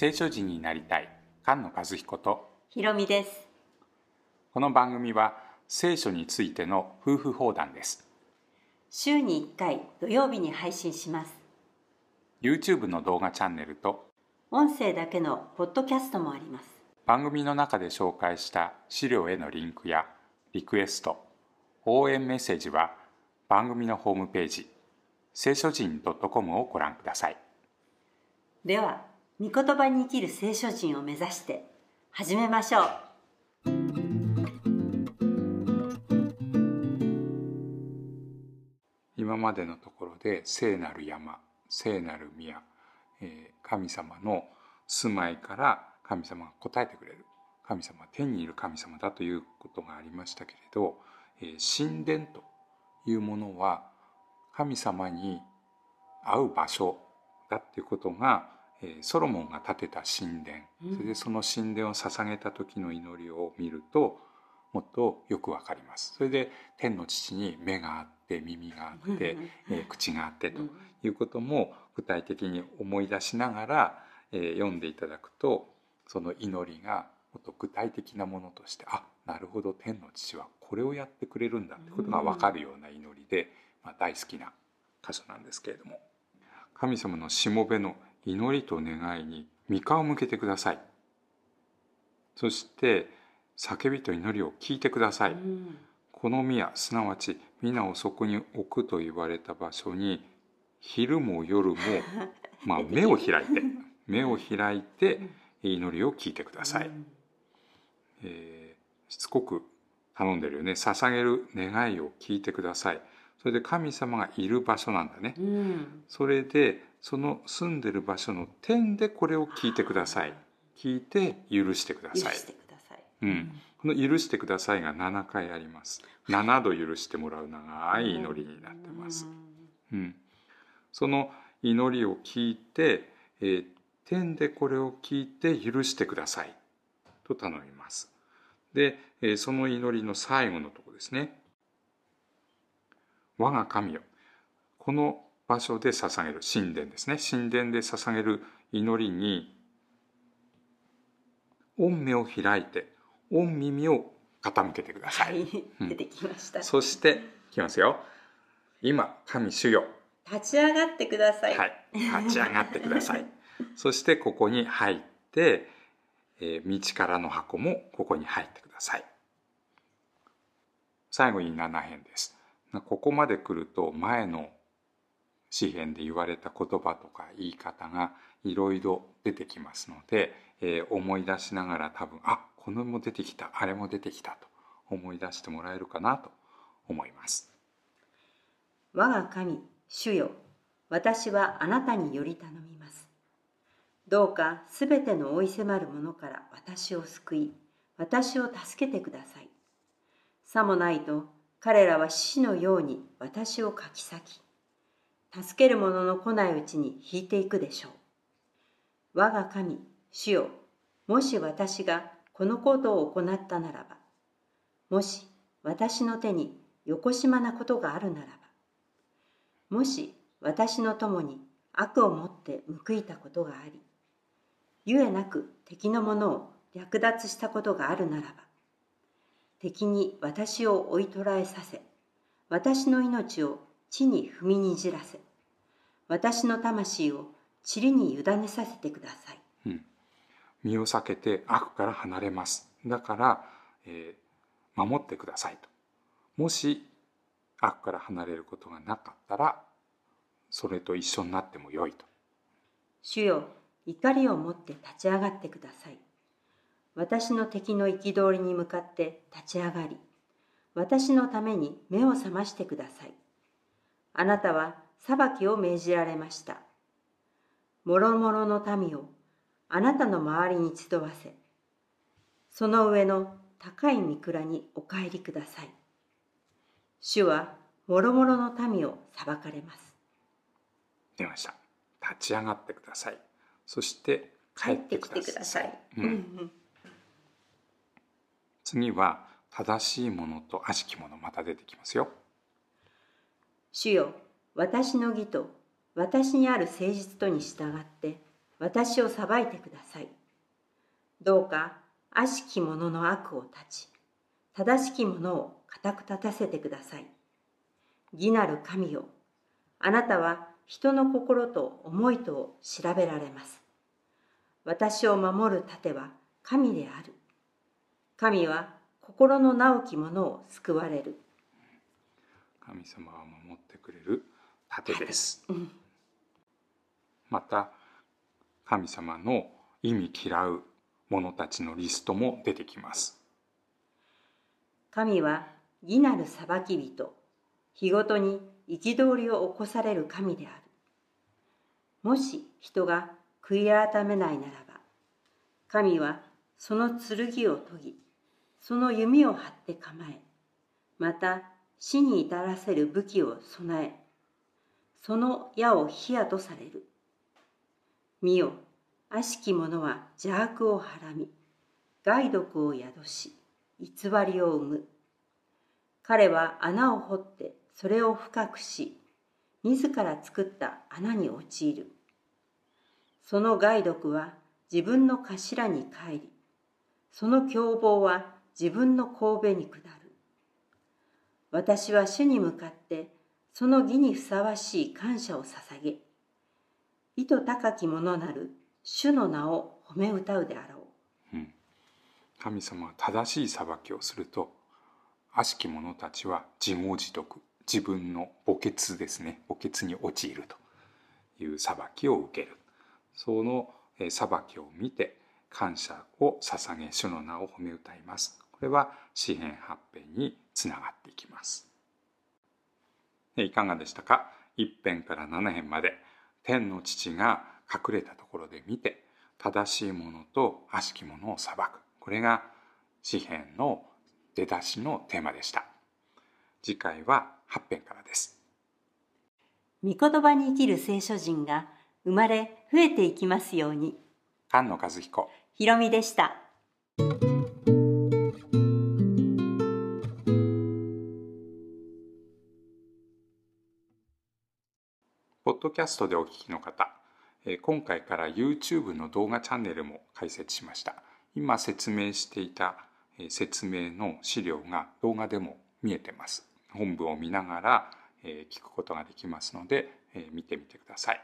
聖書人になりたい菅野和彦と。ひろみです。この番組は聖書についての夫婦放談です。週に1回土曜日に配信します。YouTube の動画チャンネルと。音声だけのポッドキャストもあります。番組の中で紹介した資料へのリンクやリクエスト。応援メッセージは番組のホームページ聖書人 .com をご覧ください。では御言葉に生きる聖書人を目指して始めましょう。今までのところで聖なる山聖なる宮、えー神様の住まいから神様が答えてくれる神様は天にいる神様だということがありましたけれど、えー神殿というものは神様に会う場所だっていうことが、ソロモンが建てた神殿、うん。それでその神殿を捧げた時の祈りを見るともっとよくわかります。それで天の父に目があって耳があって、えー口があってということも具体的に思い出しながら、えー読んでいただくとその祈りがもっと具体的なものとしてあなるほど天の父はこれをやってくれるんだってことが分かるような祈りで、まあ、大好きな箇所なんですけれども。神様のしもべの祈りと願いに御顔を向けてください。そして叫びと祈りを聞いてください、うん。この宮すなわち皆をそこに置くと言われた場所に昼も夜も、まあ、目を開いて目を開いて祈りを聞いてください、うん。えーしつこく頼んでるよね。捧げる願いを聞いてください。それで神様がいる場所なんだね。うん。それでその住んでる場所の点でこれを聞いてください。聞いて許してください。許してください。うん、この「許してください」が7回あります。7度許してもらう長い祈りになってます、うん、その祈りを聞いて、えー天でこれを聞いて許してください。と頼みます。で、えーその祈りの最後のとこですね。我が神よこの場所で捧げる神殿ですね。神殿で捧げる祈りに御目を開いて御耳を傾けてくださ、はい。い出てきました。そしていきますよ。今神主よ。立ち上がってください。はい、立ち上がってください。そしてここに入って、えー道からの箱もここに入ってください。最後に7編です。ここまで来ると前の詩編で言われた言葉とか言い方がいろいろ出てきますので、えー思い出しながら多分あこのも出てきたあれも出てきたと思い出してもらえるかなと思います。我が神主よ私はあなたにより頼みますどうかすべての追い迫る者から私を救い私を助けてくださいさもないと彼らは獅子のように私をかき裂き助ける者の来ないうちに引いていくでしょう。我が神主よもし私がこのことを行ったならばもし私の手によこしまなことがあるならばもし私の友に悪をもって報いたことがあり、ゆえなく敵のものを略奪したことがあるならば、敵に私を追い捕らえさせ、私の命を地に踏みにじらせ、私の魂を塵に委ねさせてください。うん、身を避けて悪から離れますだから、えー守ってくださいともし悪から離れることがなかったらそれと一緒になってもよいと主よ、怒りを持って立ち上がってください。私の敵の憤りに向かって立ち上がり、私のために目を覚ましてください。あなたは裁きを命じられました。もろもろの民をあなたの周りに集わせ、その上の高い御蔵にお帰りください。主はもろもろの民を裁かれます。出ました立ち上がってくださいそして帰ってきてください。次は正しいものと悪しきものまた出てきますよ主よ私の義と私にある誠実とに従って私を裁いてください。どうか悪しき者の悪を断ち、正しき者を固く立たせてください。義なる神よ、あなたは人の心と思いとを調べられます。私を守る盾は神である。神は心の直き者を救われる。神様は守ってくれる盾です。また神様の意味嫌う者たちのリストも出てきます。神は義なる裁き人、日ごとに憤りを起こされる神である。もし人が悔い改めないならば、神はその剣を研ぎ、その弓を張って構え、また死に至らせる武器を備え、その矢を火矢とされる。見よ、悪しき者は邪悪をはらみ、害毒を宿し、偽りを生む。彼は穴を掘ってそれを深くし、自ら作った穴に陥る。その害毒は自分の頭に帰り、その凶暴は自分の神戸に下る。私は主に向かってその義にふさわしい感謝を捧げ、意図高きものなる主の名を褒め歌うであろう。うん、神様は正しい裁きをすると、悪しき者たちは自業自得、自分の墓穴ですね、墓穴に陥るという裁きを受ける。その裁きを見て感謝を捧げ主の名を褒め歌います。これは詩篇八編につながっていきます。いかがでしたか？一編から七編まで。天の父が隠れたところで見て正しいものと悪しきものを裁く。これが詩篇の出だしのテーマでした。次回は八編からです。御言葉に生きる聖書人が生まれ増えていきますように。菅野和彦。ひろみでしたドキャストでお聞きの方、今回から YouTube の動画チャンネルも開設しました。今説明していた説明の資料が動画でも見えてます。本部を見ながら聞くことができますので見てみてください。